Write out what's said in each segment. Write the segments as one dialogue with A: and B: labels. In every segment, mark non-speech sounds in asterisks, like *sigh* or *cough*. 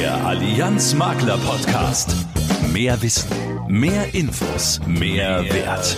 A: Der Allianz Makler Podcast. Mehr Wissen, mehr Infos, mehr, Wert.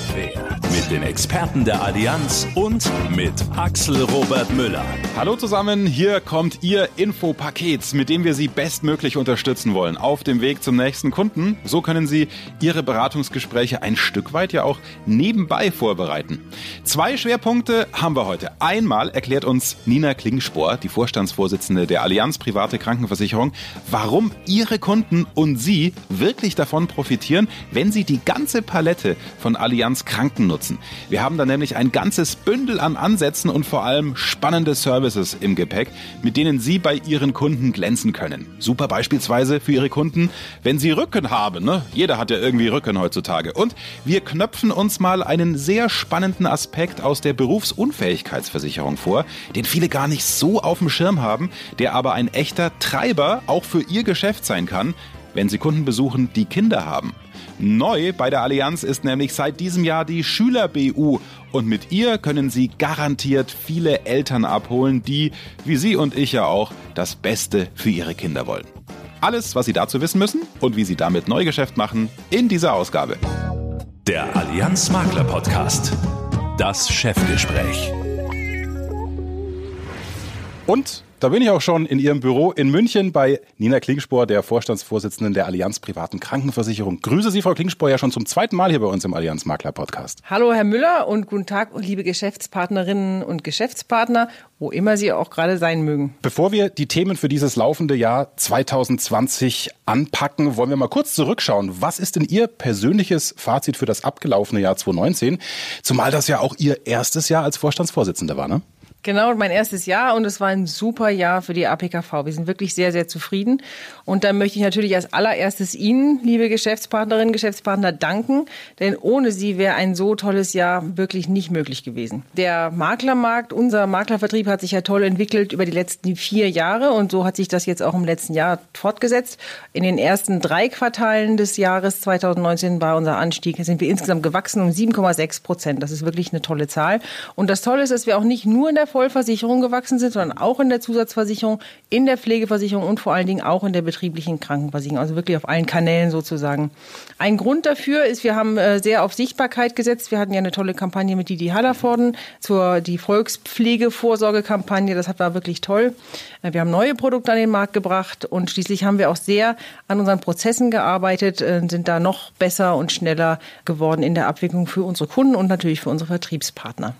A: Mit den Experten der Allianz und mit Axel Robert Müller.
B: Hallo zusammen, hier kommt Ihr Infopaket, mit dem wir Sie bestmöglich unterstützen wollen. Auf dem Weg zum nächsten Kunden. So können Sie Ihre Beratungsgespräche ein Stück weit ja auch nebenbei vorbereiten. Zwei Schwerpunkte haben wir heute. Einmal erklärt uns Nina Klingspor, die Vorstandsvorsitzende der Allianz Private Krankenversicherung, warum Ihre Kunden und Sie wirklich davon profitieren, wenn Sie die ganze Palette von Allianz Kranken nutzen. Wir haben da nämlich ein ganzes Bündel an Ansätzen und vor allem spannende Services im Gepäck, mit denen Sie bei Ihren Kunden glänzen können. Super beispielsweise für Ihre Kunden, wenn Sie Rücken haben. Ne? Jeder hat ja irgendwie Rücken heutzutage. Und wir knöpfen uns mal einen sehr spannenden Aspekt aus der Berufsunfähigkeitsversicherung vor, den viele gar nicht so auf dem Schirm haben, der aber ein echter Treiber auch für Ihr Geschäft sein kann, wenn Sie Kunden besuchen, die Kinder haben. Neu bei der Allianz ist nämlich seit diesem Jahr die Schüler-BU und mit ihr können Sie garantiert viele Eltern abholen, die, wie Sie und ich ja auch, das Beste für ihre Kinder wollen. Alles, was Sie dazu wissen müssen und wie Sie damit Neugeschäft machen, in dieser Ausgabe.
A: Der Allianz Makler Podcast. Das Chefgespräch.
B: Und da bin ich auch schon in Ihrem Büro in München bei Nina Klingspor, der Vorstandsvorsitzenden der Allianz Privaten Krankenversicherung. Grüße Sie, Frau Klingspor, ja schon zum zweiten Mal hier bei uns im Allianz Makler Podcast.
C: Hallo, Herr Müller und guten Tag, liebe Geschäftspartnerinnen und Geschäftspartner, wo immer Sie auch gerade sein mögen.
B: Bevor wir die Themen für dieses laufende Jahr 2020 anpacken, wollen wir mal kurz zurückschauen. Was ist denn Ihr persönliches Fazit für das abgelaufene Jahr 2019? Zumal das ja auch Ihr erstes Jahr als Vorstandsvorsitzende war, ne?
C: Genau, mein erstes Jahr und es war ein super Jahr für die APKV. Wir sind wirklich sehr, sehr zufrieden. Und da möchte ich natürlich als allererstes Ihnen, liebe Geschäftspartnerinnen, Geschäftspartner, danken, denn ohne Sie wäre ein so tolles Jahr wirklich nicht möglich gewesen. Der Maklermarkt, unser Maklervertrieb hat sich ja toll entwickelt über die letzten vier Jahre und so hat sich das jetzt auch im letzten Jahr fortgesetzt. In den ersten drei Quartalen des Jahres 2019 war unser Anstieg, sind wir insgesamt gewachsen um 7,6 Prozent. Das ist wirklich eine tolle Zahl. Und das Tolle ist, dass wir auch nicht nur in der Vollversicherung gewachsen sind, sondern auch in der Zusatzversicherung, in der Pflegeversicherung und vor allen Dingen auch in der betrieblichen Krankenversicherung. Also wirklich auf allen Kanälen sozusagen. Ein Grund dafür ist, wir haben äh, sehr auf Sichtbarkeit gesetzt. Wir hatten ja eine tolle Kampagne mit Didi Hallervorden zur die Volkspflegevorsorgekampagne. Das war wirklich toll. Äh, wir haben neue Produkte an den Markt gebracht und schließlich haben wir auch sehr an unseren Prozessen gearbeitet, äh, sind da noch besser und schneller geworden in der Abwicklung für unsere Kunden und natürlich für unsere Vertriebspartner.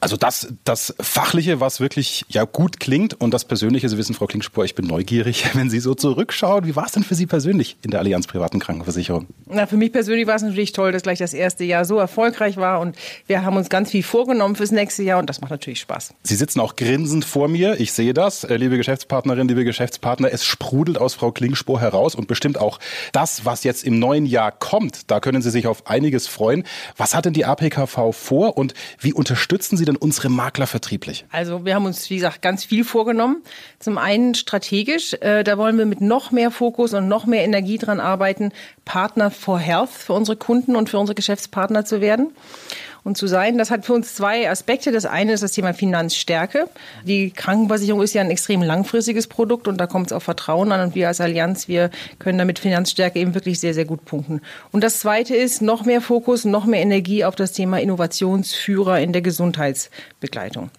B: Also das, das Fachliche, was wirklich ja gut klingt und das Persönliche, Sie wissen, Frau Klingspor, ich bin neugierig, *laughs* wenn Sie so zurückschauen. Wie war es denn für Sie persönlich in der Allianz Privaten Krankenversicherung?
C: Na, für mich persönlich war es natürlich toll, dass gleich das erste Jahr so erfolgreich war und wir haben uns ganz viel vorgenommen fürs nächste Jahr und das macht natürlich Spaß.
B: Sie sitzen auch grinsend vor mir. Ich sehe das, äh, liebe Geschäftspartnerin, liebe Geschäftspartner. Es sprudelt aus Frau Klingspor heraus und bestimmt auch das, was jetzt im neuen Jahr kommt. Da können Sie sich auf einiges freuen. Was hat denn die APKV vor und wie unterstützen Sie denn unsere Makler vertrieblich?
C: Also wir haben uns, wie gesagt, ganz viel vorgenommen. Zum einen strategisch, äh, da wollen wir mit noch mehr Fokus und noch mehr Energie dran arbeiten, Partner for Health für unsere Kunden und für unsere Geschäftspartner zu werden und zu sein. Das hat für uns zwei Aspekte. Das eine ist das Thema Finanzstärke. Die Krankenversicherung ist ja ein extrem langfristiges Produkt und da kommt es auf Vertrauen an und wir als Allianz, wir können damit Finanzstärke eben wirklich sehr, sehr gut punkten. Und das zweite ist noch mehr Fokus, noch mehr Energie auf das Thema Innovationsführer in der Gesundheitsbegleitung.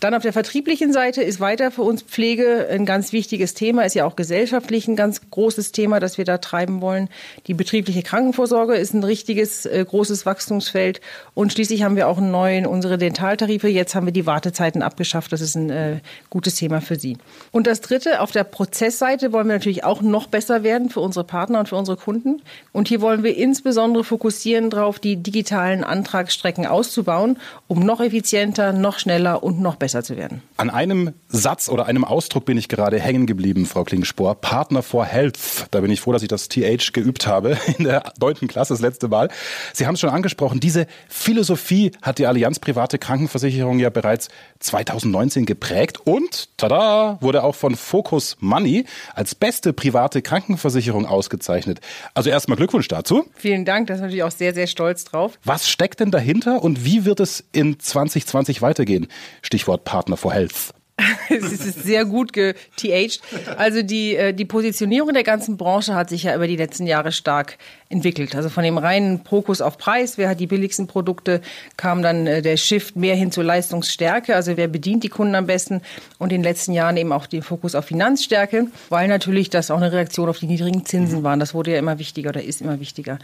C: Dann auf der vertrieblichen Seite ist weiter für uns Pflege ein ganz wichtiges Thema, ist ja auch gesellschaftlich ein ganz großes Thema, das wir da treiben wollen. Die betriebliche Krankenvorsorge ist ein richtiges äh, großes Wachstumsfeld und schließlich haben wir auch einen neuen unsere Dentaltarife. Jetzt haben wir die Wartezeiten abgeschafft. Das ist ein äh, gutes Thema für Sie. Und das Dritte auf der Prozessseite wollen wir natürlich auch noch besser werden für unsere Partner und für unsere Kunden. Und hier wollen wir insbesondere fokussieren darauf, die digitalen Antragsstrecken auszubauen, um noch effizienter, noch schneller und noch besser besser zu werden.
B: An einem Satz oder einem Ausdruck bin ich gerade hängen geblieben, Frau Klingspor. Partner for Health. Da bin ich froh, dass ich das TH geübt habe *laughs* in der neunten Klasse das letzte Mal. Sie haben es schon angesprochen. Diese Philosophie hat die Allianz Private Krankenversicherung ja bereits 2019 geprägt und, tada, wurde auch von Focus Money als beste private Krankenversicherung ausgezeichnet. Also erstmal Glückwunsch dazu.
C: Vielen Dank, da sind wir natürlich auch sehr, sehr stolz drauf.
B: Was steckt denn dahinter und wie wird es in 2020 weitergehen? Stichwort Partner for Health. *laughs*
C: es ist sehr gut geTH'd. Also die, äh, die Positionierung der ganzen Branche hat sich ja über die letzten Jahre stark entwickelt. Also von dem reinen Fokus auf Preis, wer hat die billigsten Produkte, kam dann äh, der Shift mehr hin zur Leistungsstärke. Also wer bedient die Kunden am besten und in den letzten Jahren eben auch den Fokus auf Finanzstärke, weil natürlich das auch eine Reaktion auf die niedrigen Zinsen waren. Das wurde ja immer wichtiger oder ist immer wichtiger.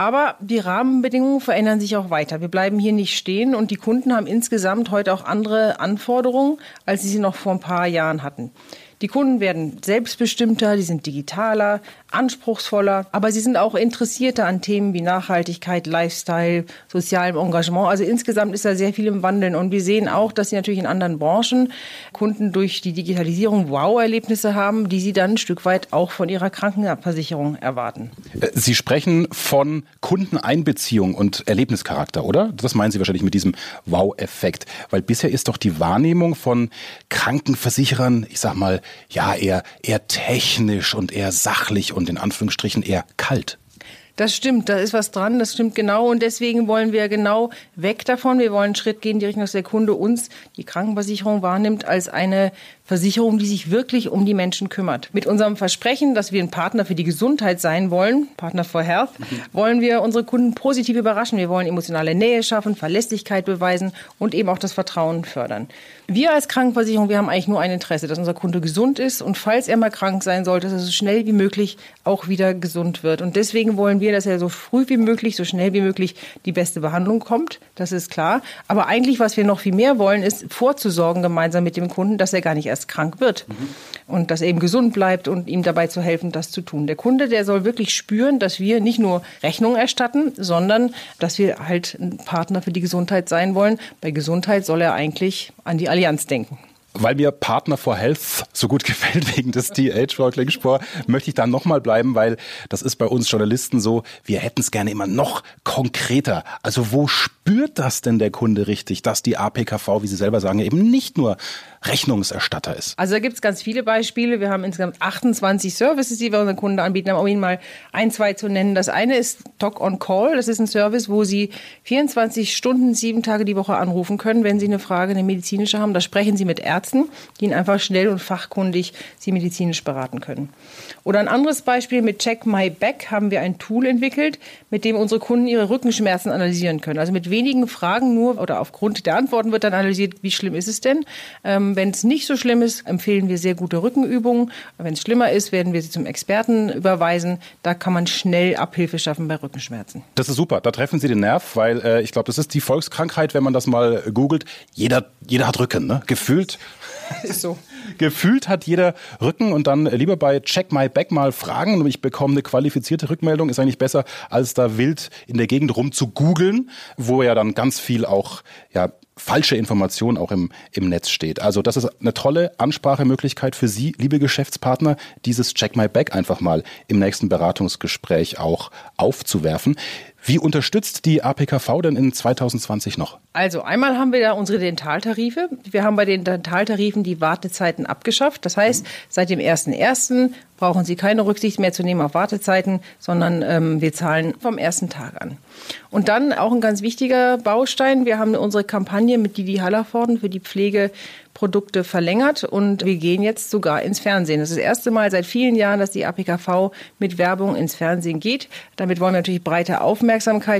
C: Aber die Rahmenbedingungen verändern sich auch weiter. Wir bleiben hier nicht stehen und die Kunden haben insgesamt heute auch andere Anforderungen, als sie sie noch vor ein paar Jahren hatten. Die Kunden werden selbstbestimmter, die sind digitaler, anspruchsvoller, aber sie sind auch interessierter an Themen wie Nachhaltigkeit, Lifestyle, sozialem Engagement. Also insgesamt ist da sehr viel im Wandeln und wir sehen auch, dass sie natürlich in anderen Branchen Kunden durch die Digitalisierung Wow-Erlebnisse haben, die sie dann ein Stück weit auch von ihrer Krankenversicherung erwarten.
D: Äh, sie sprechen von Kundeneinbeziehung und Erlebnischarakter, oder? Das meinen Sie wahrscheinlich mit diesem Wow-Effekt, weil bisher ist doch die Wahrnehmung von Krankenversicherern, ich sag mal, ja, eher, eher technisch und eher sachlich und in Anführungsstrichen eher kalt.
C: Das stimmt, da ist was dran, das stimmt genau. Und deswegen wollen wir genau weg davon. Wir wollen einen Schritt gehen, die Richtung, dass der Kunde uns, die Krankenversicherung, wahrnimmt als eine Versicherung, die sich wirklich um die Menschen kümmert. Mit unserem Versprechen, dass wir ein Partner für die Gesundheit sein wollen, Partner for Health, mhm. wollen wir unsere Kunden positiv überraschen. Wir wollen emotionale Nähe schaffen, Verlässlichkeit beweisen und eben auch das Vertrauen fördern. Wir als Krankenversicherung, wir haben eigentlich nur ein Interesse, dass unser Kunde gesund ist und falls er mal krank sein sollte, dass er so schnell wie möglich auch wieder gesund wird. Und deswegen wollen wir, dass er so früh wie möglich, so schnell wie möglich die beste Behandlung kommt. Das ist klar. Aber eigentlich, was wir noch viel mehr wollen, ist vorzusorgen gemeinsam mit dem Kunden, dass er gar nicht erst erst krank wird. Mhm. Und dass er eben gesund bleibt und ihm dabei zu helfen, das zu tun. Der Kunde, der soll wirklich spüren, dass wir nicht nur Rechnungen erstatten, sondern dass wir halt ein Partner für die Gesundheit sein wollen. Bei Gesundheit soll er eigentlich an die Allianz denken.
D: Weil mir Partner for Health so gut *laughs* gefällt wegen des TH, Frau Klingspor, möchte ich da nochmal bleiben, weil das ist bei uns Journalisten so, wir hätten es gerne immer noch konkreter. Also wo spürt das denn der Kunde richtig, dass die APKV, wie Sie selber sagen, eben nicht nur Rechnungserstatter ist?
C: Also da gibt es ganz viele Beispiele. Wir haben insgesamt 28 Services, die wir unseren Kunden anbieten, um Ihnen mal ein, zwei zu nennen. Das eine ist Talk on Call. Das ist ein Service, wo Sie 24 Stunden, sieben Tage die Woche anrufen können, wenn Sie eine Frage, eine medizinische haben. Da sprechen Sie mit Ärzten, die Ihnen einfach schnell und fachkundig Sie medizinisch beraten können. Oder ein anderes Beispiel mit Check My Back haben wir ein Tool entwickelt, mit dem unsere Kunden ihre Rückenschmerzen analysieren können. Also mit wenigen Fragen nur oder aufgrund der Antworten wird dann analysiert, wie schlimm ist es denn. Ähm, wenn es nicht so schlimm ist, empfehlen wir sehr gute Rückenübungen. Wenn es schlimmer ist, werden wir sie zum Experten überweisen. Da kann man schnell Abhilfe schaffen bei Rückenschmerzen.
D: Das ist super. Da treffen Sie den Nerv, weil äh, ich glaube, das ist die Volkskrankheit, wenn man das mal googelt. Jeder, jeder hat Rücken, ne? Gefühlt. *laughs*
C: ist so.
D: Gefühlt hat jeder Rücken und dann lieber bei Check My Back mal fragen und ich bekomme eine qualifizierte Rückmeldung. Ist eigentlich besser, als da wild in der Gegend rum zu googeln, wo ja dann ganz viel auch ja, falsche Information auch im, im Netz steht. Also das ist eine tolle Ansprachemöglichkeit für Sie, liebe Geschäftspartner, dieses Check My Back einfach mal im nächsten Beratungsgespräch auch aufzuwerfen. Wie unterstützt die APKV denn in 2020 noch?
C: Also einmal haben wir da unsere Dentaltarife. Wir haben bei den Dentaltarifen die Wartezeiten abgeschafft. Das heißt, seit dem 1.1. brauchen Sie keine Rücksicht mehr zu nehmen auf Wartezeiten, sondern ähm, wir zahlen vom ersten Tag an. Und dann auch ein ganz wichtiger Baustein. Wir haben unsere Kampagne mit Didi Hallervorden für die Pflege Produkte verlängert und wir gehen jetzt sogar ins Fernsehen. Das ist das erste Mal seit vielen Jahren, dass die APKV mit Werbung ins Fernsehen geht. Damit wollen wir natürlich breite Aufmerksamkeit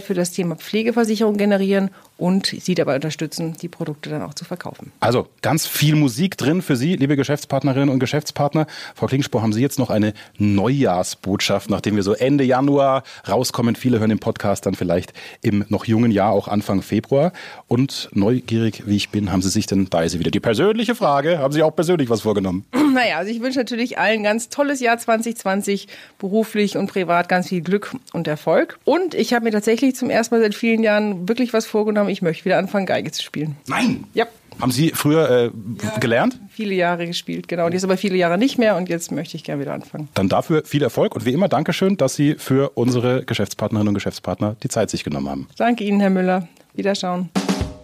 C: für das Thema Pflegeversicherung generieren und sie dabei unterstützen, die Produkte dann auch zu verkaufen.
D: Also ganz viel Musik drin für Sie, liebe Geschäftspartnerinnen und Geschäftspartner. Frau Klingspor, haben Sie jetzt noch eine Neujahrsbotschaft, nachdem wir so Ende Januar rauskommen? Viele hören den Podcast dann vielleicht im noch jungen Jahr, auch Anfang Februar. Und neugierig wie ich bin, haben Sie sich denn, da ist wieder die persönliche Frage, haben Sie auch persönlich was vorgenommen? *clears throat*
C: Naja, also ich wünsche natürlich allen ganz tolles Jahr 2020, beruflich und privat ganz viel Glück und Erfolg. Und ich habe mir tatsächlich zum ersten Mal seit vielen Jahren wirklich was vorgenommen ich möchte wieder anfangen, Geige zu spielen.
D: Nein!
C: Ja.
D: Haben Sie früher äh, ja, gelernt?
C: Viele Jahre gespielt, genau. Und jetzt aber viele Jahre nicht mehr und jetzt möchte ich gerne wieder anfangen.
D: Dann dafür viel Erfolg und wie immer Dankeschön, dass Sie für unsere Geschäftspartnerinnen und Geschäftspartner die Zeit sich genommen haben.
C: Danke Ihnen, Herr Müller. Wiederschauen.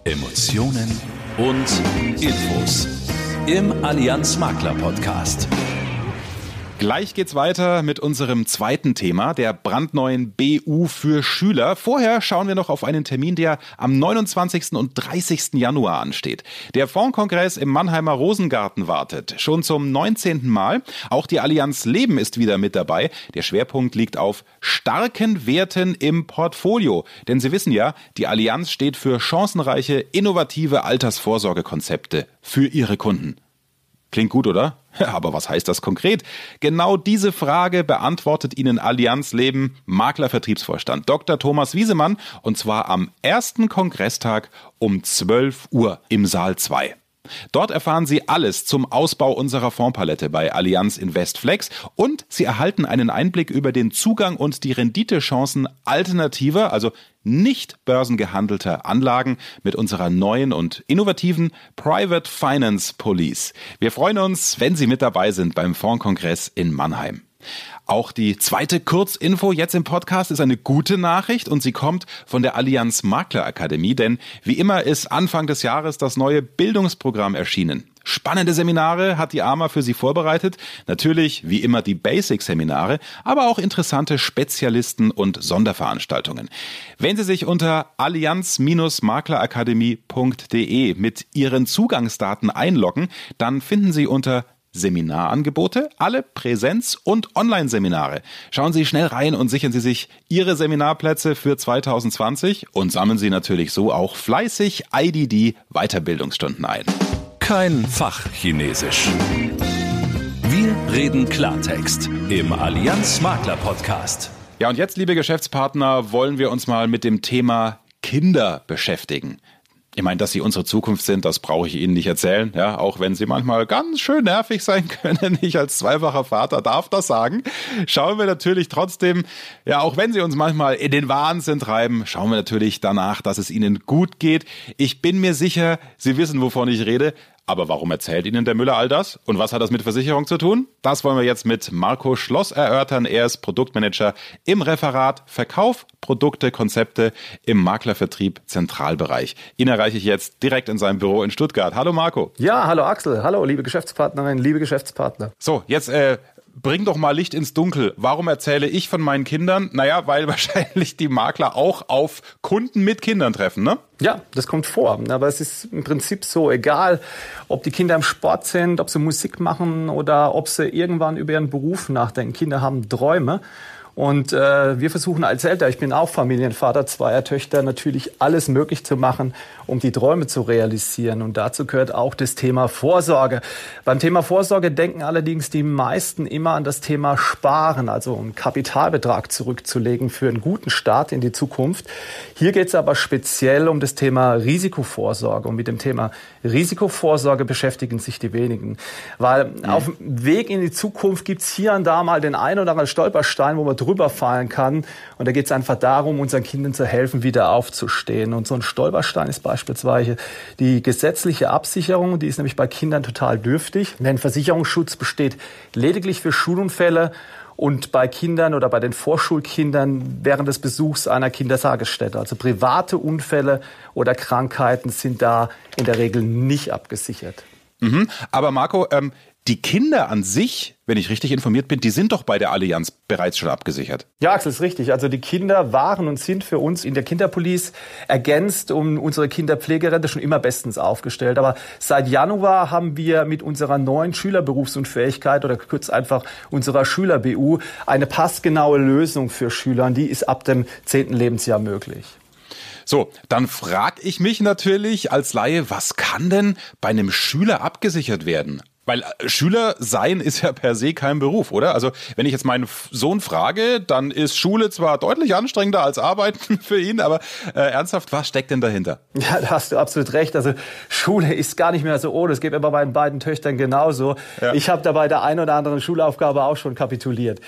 A: Emotionen und Infos im Allianz Makler Podcast.
B: Gleich geht's weiter mit unserem zweiten Thema, der brandneuen BU für Schüler. Vorher schauen wir noch auf einen Termin, der am 29. und 30. Januar ansteht. Der Fondkongress im Mannheimer Rosengarten wartet. Schon zum 19. Mal. Auch die Allianz Leben ist wieder mit dabei. Der Schwerpunkt liegt auf starken Werten im Portfolio. Denn Sie wissen ja, die Allianz steht für chancenreiche, innovative Altersvorsorgekonzepte für Ihre Kunden. Klingt gut, oder? *laughs* Aber was heißt das konkret? Genau diese Frage beantwortet Ihnen Allianz Leben Maklervertriebsvorstand Dr. Thomas Wiesemann und zwar am ersten Kongresstag um 12 Uhr im Saal 2. Dort erfahren Sie alles zum Ausbau unserer Fondspalette bei Allianz Investflex und Sie erhalten einen Einblick über den Zugang und die Renditechancen alternativer, also nicht börsengehandelter Anlagen mit unserer neuen und innovativen Private Finance Police. Wir freuen uns, wenn Sie mit dabei sind beim Fondkongress in Mannheim. Auch die zweite Kurzinfo jetzt im Podcast ist eine gute Nachricht und sie kommt von der Allianz Makler Akademie, denn wie immer ist Anfang des Jahres das neue Bildungsprogramm erschienen. Spannende Seminare hat die AMA für Sie vorbereitet. Natürlich wie immer die Basic-Seminare, aber auch interessante Spezialisten und Sonderveranstaltungen. Wenn Sie sich unter allianz-maklerakademie.de mit Ihren Zugangsdaten einloggen, dann finden Sie unter Seminarangebote, alle Präsenz- und Online-Seminare. Schauen Sie schnell rein und sichern Sie sich Ihre Seminarplätze für 2020 und sammeln Sie natürlich so auch fleißig IDD Weiterbildungsstunden ein.
A: Kein Fachchinesisch. Wir reden Klartext im Allianz Makler Podcast.
B: Ja, und jetzt, liebe Geschäftspartner, wollen wir uns mal mit dem Thema Kinder beschäftigen. Ich meine, dass sie unsere Zukunft sind, das brauche ich Ihnen nicht erzählen, ja, auch wenn sie manchmal ganz schön nervig sein *laughs* können. Ich als zweifacher Vater darf das sagen. Schauen wir natürlich trotzdem, ja, auch wenn sie uns manchmal in den Wahnsinn treiben, schauen wir natürlich danach, dass es ihnen gut geht. Ich bin mir sicher, Sie wissen, wovon ich rede. Aber warum erzählt Ihnen der Müller all das? Und was hat das mit Versicherung zu tun? Das wollen wir jetzt mit Marco Schloss erörtern. Er ist Produktmanager im Referat Verkauf, Produkte, Konzepte im Maklervertrieb Zentralbereich. Ihn erreiche ich jetzt direkt in seinem Büro in Stuttgart. Hallo Marco.
E: Ja, hallo Axel. Hallo liebe Geschäftspartnerin, liebe Geschäftspartner.
B: So, jetzt äh, bring doch mal Licht ins Dunkel. Warum erzähle ich von meinen Kindern? Naja, weil *laughs* wahrscheinlich die Makler auch auf Kunden mit Kindern treffen, ne?
E: Ja, das kommt vor. Aber es ist im Prinzip so, egal, ob die Kinder im Sport sind, ob sie Musik machen oder ob sie irgendwann über ihren Beruf nachdenken. Kinder haben Träume. Und äh, wir versuchen als Eltern, ich bin auch Familienvater zweier Töchter, natürlich alles möglich zu machen, um die Träume zu realisieren. Und dazu gehört auch das Thema Vorsorge. Beim Thema Vorsorge denken allerdings die meisten immer an das Thema Sparen, also einen Kapitalbetrag zurückzulegen für einen guten Start in die Zukunft. Hier geht es aber speziell um das Thema Risikovorsorge. Und mit dem Thema Risikovorsorge beschäftigen sich die wenigen. Weil mhm. auf dem Weg in die Zukunft gibt es hier und da mal den einen oder anderen Stolperstein, wo man drüber fallen kann. Und da geht es einfach darum, unseren Kindern zu helfen, wieder aufzustehen. Und so ein Stolperstein ist beispielsweise die gesetzliche Absicherung. Die ist nämlich bei Kindern total dürftig. Denn Versicherungsschutz besteht lediglich für Schulunfälle und bei Kindern oder bei den Vorschulkindern während des Besuchs einer Kindertagesstätte. Also private Unfälle oder Krankheiten sind da in der Regel nicht abgesichert.
B: Mhm. Aber Marco, ähm, die Kinder an sich, wenn ich richtig informiert bin, die sind doch bei der Allianz bereits schon abgesichert.
E: Ja, das ist richtig. Also die Kinder waren und sind für uns in der Kinderpolice ergänzt um unsere Kinderpflegerente schon immer bestens aufgestellt. Aber seit Januar haben wir mit unserer neuen Schülerberufsunfähigkeit oder kurz einfach unserer Schüler-BU eine passgenaue Lösung für Schüler. Und die ist ab dem zehnten Lebensjahr möglich.
B: So, dann frage ich mich natürlich als Laie, was kann denn bei einem Schüler abgesichert werden? Weil äh, Schüler sein ist ja per se kein Beruf, oder? Also wenn ich jetzt meinen Sohn frage, dann ist Schule zwar deutlich anstrengender als Arbeiten *laughs* für ihn, aber äh, ernsthaft, was steckt denn dahinter?
E: Ja, da hast du absolut recht. Also Schule ist gar nicht mehr so ohne. Es geht mir bei meinen beiden Töchtern genauso. Ja. Ich habe da bei der einen oder anderen Schulaufgabe auch schon kapituliert.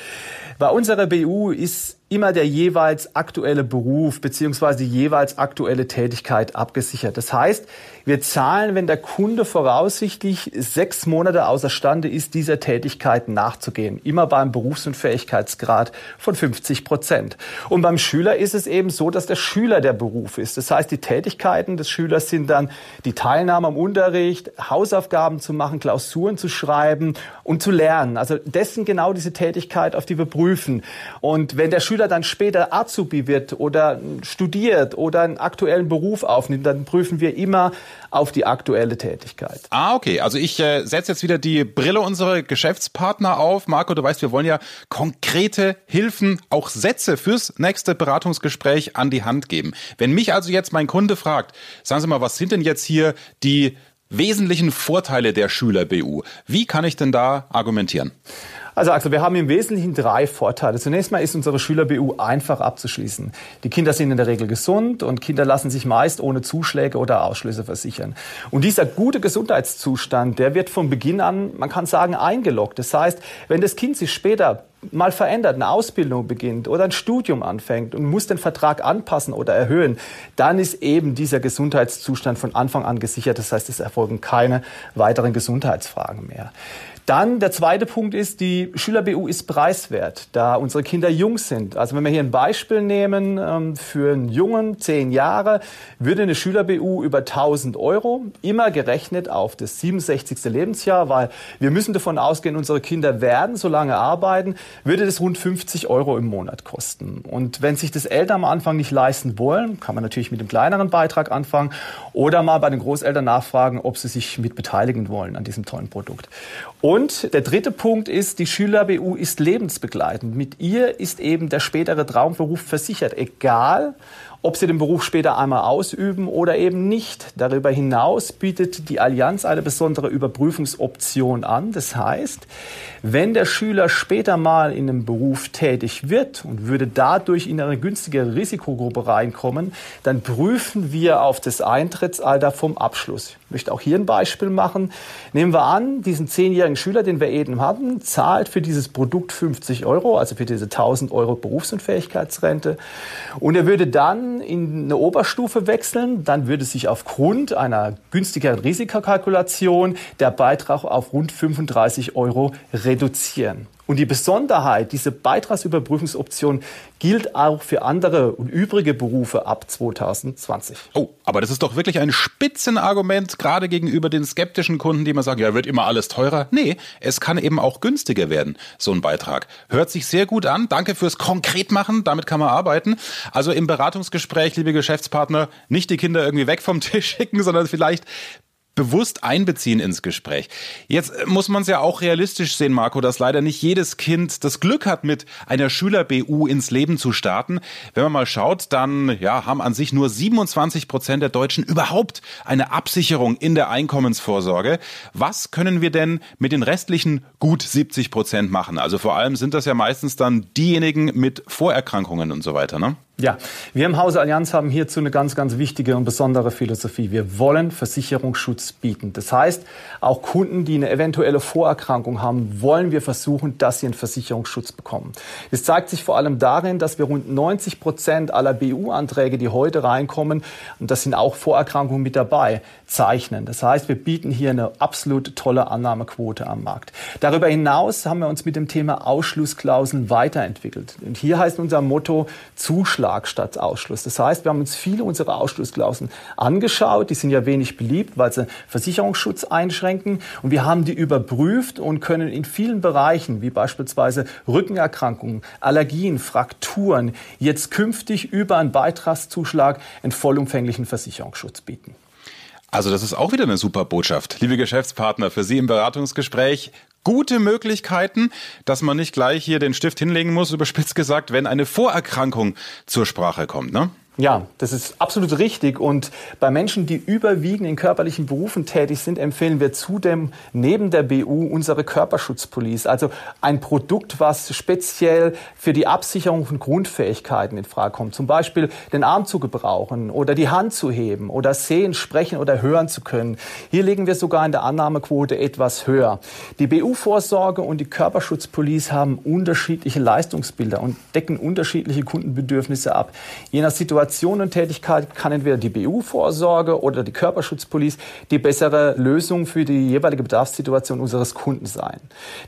E: Bei unserer BU ist immer der jeweils aktuelle Beruf beziehungsweise die jeweils aktuelle Tätigkeit abgesichert. Das heißt, wir zahlen, wenn der Kunde voraussichtlich sechs Monate außerstande ist, dieser Tätigkeit nachzugehen. Immer beim Berufsunfähigkeitsgrad von 50 Prozent. Und beim Schüler ist es eben so, dass der Schüler der Beruf ist. Das heißt, die Tätigkeiten des Schülers sind dann die Teilnahme am Unterricht, Hausaufgaben zu machen, Klausuren zu schreiben und zu lernen. Also dessen genau diese Tätigkeit, auf die wir prüfen. Und wenn der Schüler dann später Azubi wird oder studiert oder einen aktuellen Beruf aufnimmt, dann prüfen wir immer auf die aktuelle Tätigkeit.
B: Ah, okay. Also ich äh, setze jetzt wieder die Brille unserer Geschäftspartner auf. Marco, du weißt, wir wollen ja konkrete Hilfen, auch Sätze fürs nächste Beratungsgespräch an die Hand geben. Wenn mich also jetzt mein Kunde fragt, sagen Sie mal, was sind denn jetzt hier die wesentlichen Vorteile der Schüler-BU? Wie kann ich denn da argumentieren?
E: Also Axel, wir haben im Wesentlichen drei Vorteile. Zunächst mal ist unsere Schüler-BU einfach abzuschließen. Die Kinder sind in der Regel gesund und Kinder lassen sich meist ohne Zuschläge oder Ausschlüsse versichern. Und dieser gute Gesundheitszustand, der wird von Beginn an, man kann sagen, eingeloggt. Das heißt, wenn das Kind sich später mal verändert, eine Ausbildung beginnt oder ein Studium anfängt und muss den Vertrag anpassen oder erhöhen, dann ist eben dieser Gesundheitszustand von Anfang an gesichert. Das heißt, es erfolgen keine weiteren Gesundheitsfragen mehr. Dann der zweite Punkt ist, die Schüler-BU ist preiswert, da unsere Kinder jung sind. Also wenn wir hier ein Beispiel nehmen, ähm, für einen Jungen, zehn Jahre, würde eine Schüler-BU über 1000 Euro, immer gerechnet auf das 67. Lebensjahr, weil wir müssen davon ausgehen, unsere Kinder werden so lange arbeiten, würde das rund 50 Euro im Monat kosten. Und wenn sich das Eltern am Anfang nicht leisten wollen, kann man natürlich mit einem kleineren Beitrag anfangen oder mal bei den Großeltern nachfragen, ob sie sich mit beteiligen wollen an diesem tollen Produkt. Und der dritte Punkt ist, die Schüler-BU ist lebensbegleitend. Mit ihr ist eben der spätere Traumberuf versichert, egal ob sie den Beruf später einmal ausüben oder eben nicht. Darüber hinaus bietet die Allianz eine besondere Überprüfungsoption an. Das heißt, wenn der Schüler später mal in einem Beruf tätig wird und würde dadurch in eine günstige Risikogruppe reinkommen, dann prüfen wir auf das Eintrittsalter vom Abschluss. Ich möchte auch hier ein Beispiel machen. Nehmen wir an, diesen zehnjährigen Schüler, den wir eben hatten, zahlt für dieses Produkt 50 Euro, also für diese 1000 Euro Berufsunfähigkeitsrente. Und er würde dann in eine Oberstufe wechseln, dann würde sich aufgrund einer günstigeren Risikokalkulation der Beitrag auf rund 35 Euro reduzieren. Und die Besonderheit, diese Beitragsüberprüfungsoption gilt auch für andere und übrige Berufe ab 2020.
B: Oh, aber das ist doch wirklich ein Spitzenargument, gerade gegenüber den skeptischen Kunden, die immer sagen, ja, wird immer alles teurer. Nee, es kann eben auch günstiger werden, so ein Beitrag. Hört sich sehr gut an. Danke fürs Konkretmachen. Damit kann man arbeiten. Also im Beratungsgespräch, liebe Geschäftspartner, nicht die Kinder irgendwie weg vom Tisch schicken, sondern vielleicht bewusst einbeziehen ins Gespräch. Jetzt muss man es ja auch realistisch sehen, Marco, dass leider nicht jedes Kind das Glück hat, mit einer Schüler-BU ins Leben zu starten. Wenn man mal schaut, dann ja, haben an sich nur 27 Prozent der Deutschen überhaupt eine Absicherung in der Einkommensvorsorge. Was können wir denn mit den restlichen gut 70 Prozent machen? Also vor allem sind das ja meistens dann diejenigen mit Vorerkrankungen und so weiter, ne?
E: Ja, wir im Hause Allianz haben hierzu eine ganz, ganz wichtige und besondere Philosophie. Wir wollen Versicherungsschutz bieten. Das heißt, auch Kunden, die eine eventuelle Vorerkrankung haben, wollen wir versuchen, dass sie einen Versicherungsschutz bekommen. Das zeigt sich vor allem darin, dass wir rund 90 Prozent aller BU-Anträge, die heute reinkommen, und das sind auch Vorerkrankungen mit dabei, zeichnen. Das heißt, wir bieten hier eine absolut tolle Annahmequote am Markt. Darüber hinaus haben wir uns mit dem Thema Ausschlussklauseln weiterentwickelt. Und hier heißt unser Motto Zuschlag Zuschlag statt Ausschluss. Das heißt, wir haben uns viele unserer Ausschlussklauseln angeschaut. Die sind ja wenig beliebt, weil sie Versicherungsschutz einschränken. Und wir haben die überprüft und können in vielen Bereichen, wie beispielsweise Rückenerkrankungen, Allergien, Frakturen, jetzt künftig über einen Beitragszuschlag einen vollumfänglichen Versicherungsschutz bieten.
B: Also das ist auch wieder eine super Botschaft. Liebe Geschäftspartner, für Sie im Beratungsgespräch gute Möglichkeiten, dass man nicht gleich hier den Stift hinlegen muss, überspitzt gesagt, wenn eine Vorerkrankung zur Sprache kommt. Ne?
E: Ja, das ist absolut richtig. Und bei Menschen, die überwiegend in körperlichen Berufen tätig sind, empfehlen wir zudem neben der BU unsere Körperschutzpolice. Also ein Produkt, was speziell für die Absicherung von Grundfähigkeiten in Frage kommt. Zum Beispiel den Arm zu gebrauchen oder die Hand zu heben oder sehen, sprechen oder hören zu können. Hier liegen wir sogar in der Annahmequote etwas höher. Die BU-Vorsorge und die Körperschutzpolice haben unterschiedliche Leistungsbilder und decken unterschiedliche Kundenbedürfnisse ab. Je nach Situation Innovation und Tätigkeit kann entweder die BU-Vorsorge oder die Körperschutzpolice die bessere Lösung für die jeweilige Bedarfssituation unseres Kunden sein.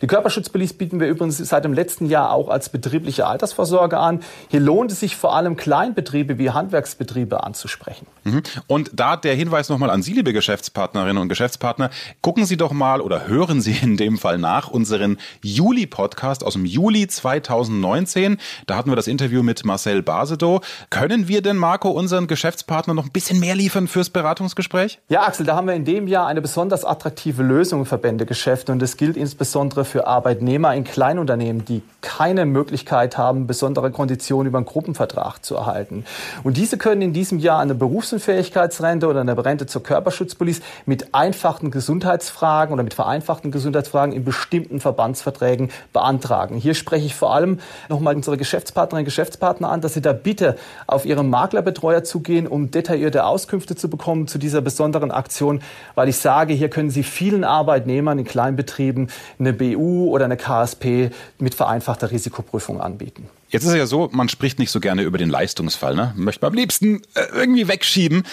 E: Die Körperschutzpolice bieten wir übrigens seit dem letzten Jahr auch als betriebliche Altersvorsorge an. Hier lohnt es sich vor allem Kleinbetriebe wie Handwerksbetriebe anzusprechen.
B: Mhm. Und da der Hinweis nochmal an Sie, liebe Geschäftspartnerinnen und Geschäftspartner, gucken Sie doch mal oder hören Sie in dem Fall nach unseren Juli-Podcast aus dem Juli 2019. Da hatten wir das Interview mit Marcel Basedow. Können wir denn denn, Marco, unseren Geschäftspartner noch ein bisschen mehr liefern fürs Beratungsgespräch?
E: Ja, Axel, da haben wir in dem Jahr eine besonders attraktive Lösung im Verbändegeschäft und das gilt insbesondere für Arbeitnehmer in Kleinunternehmen, die keine Möglichkeit haben, besondere Konditionen über einen Gruppenvertrag zu erhalten. Und diese können in diesem Jahr eine Berufsunfähigkeitsrente oder eine Rente zur Körperschutzpolice mit einfachen Gesundheitsfragen oder mit vereinfachten Gesundheitsfragen in bestimmten Verbandsverträgen beantragen. Hier spreche ich vor allem nochmal unsere Geschäftspartnerinnen und Geschäftspartner an, dass sie da bitte auf ihre Maklerbetreuer zu gehen, um detaillierte Auskünfte zu bekommen zu dieser besonderen Aktion, weil ich sage, hier können Sie vielen Arbeitnehmern in Kleinbetrieben eine BU oder eine KSP mit vereinfachter Risikoprüfung anbieten.
B: Jetzt ist es ja so, man spricht nicht so gerne über den Leistungsfall, ne? Möchte man am liebsten äh, irgendwie wegschieben.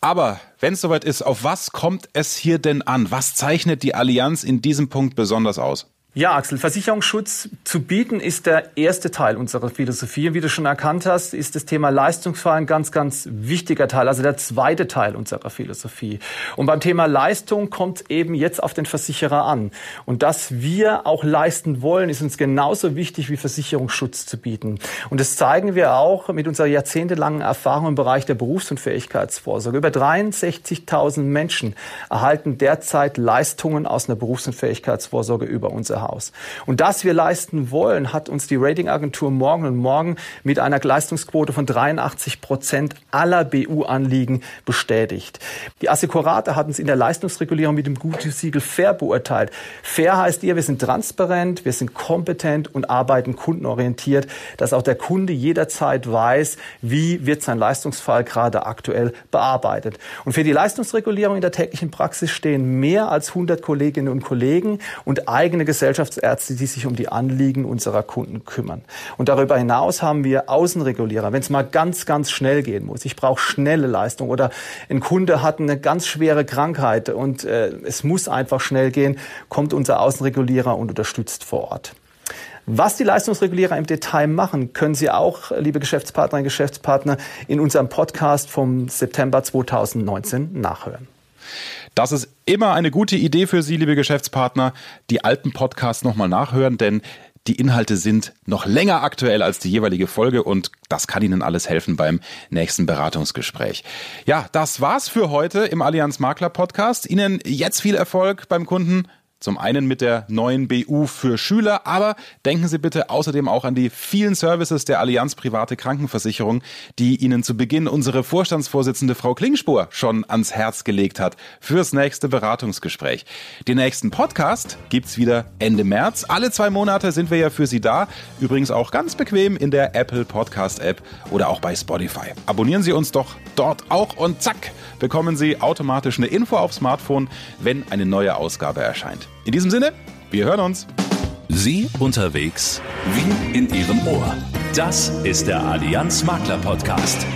B: Aber wenn es soweit ist, auf was kommt es hier denn an? Was zeichnet die Allianz in diesem Punkt besonders aus?
E: Ja, Axel, Versicherungsschutz zu bieten ist der erste Teil unserer Philosophie. Wie du schon erkannt hast, ist das Thema Leistungsfall ein ganz, ganz wichtiger Teil, also der zweite Teil unserer Philosophie. Und beim Thema Leistung kommt eben jetzt auf den Versicherer an. Und dass wir auch leisten wollen, ist uns genauso wichtig wie Versicherungsschutz zu bieten. Und das zeigen wir auch mit unserer jahrzehntelangen Erfahrung im Bereich der Berufsunfähigkeitsvorsorge. Über 63.000 Menschen erhalten derzeit Leistungen aus einer Berufsunfähigkeitsvorsorge über unser Haus. Und das wir leisten wollen, hat uns die Ratingagentur Morgen und Morgen mit einer Leistungsquote von 83 Prozent aller BU-Anliegen bestätigt. Die Assekurate hat uns in der Leistungsregulierung mit dem Gütesiegel fair beurteilt. Fair heißt ihr, wir sind transparent, wir sind kompetent und arbeiten kundenorientiert, dass auch der Kunde jederzeit weiß, wie wird sein Leistungsfall gerade aktuell bearbeitet. Und für die Leistungsregulierung in der täglichen Praxis stehen mehr als 100 Kolleginnen und Kollegen und eigene Gesellschaften Gesellschaftsärzte, die sich um die Anliegen unserer Kunden kümmern. Und darüber hinaus haben wir Außenregulierer, wenn es mal ganz, ganz schnell gehen muss. Ich brauche schnelle Leistung oder ein Kunde hat eine ganz schwere Krankheit und äh, es muss einfach schnell gehen, kommt unser Außenregulierer und unterstützt vor Ort. Was die Leistungsregulierer im Detail machen, können Sie auch, liebe Geschäftspartnerinnen und Geschäftspartner, in unserem Podcast vom September 2019 nachhören.
B: Das ist immer eine gute Idee für Sie, liebe Geschäftspartner, die alten Podcasts nochmal nachhören, denn die Inhalte sind noch länger aktuell als die jeweilige Folge und das kann Ihnen alles helfen beim nächsten Beratungsgespräch. Ja, das war's für heute im Allianz Makler Podcast. Ihnen jetzt viel Erfolg beim Kunden. Zum einen mit der neuen BU für Schüler, aber denken Sie bitte außerdem auch an die vielen Services der Allianz Private Krankenversicherung, die Ihnen zu Beginn unsere Vorstandsvorsitzende Frau Klingspur schon ans Herz gelegt hat fürs nächste Beratungsgespräch. Den nächsten Podcast gibt's wieder Ende März. Alle zwei Monate sind wir ja für Sie da. Übrigens auch ganz bequem in der Apple Podcast App oder auch bei Spotify. Abonnieren Sie uns doch dort auch und zack, bekommen Sie automatisch eine Info aufs Smartphone, wenn eine neue Ausgabe erscheint. In diesem Sinne, wir hören uns.
A: Sie unterwegs, wir in Ihrem Ohr. Das ist der Allianz Makler Podcast.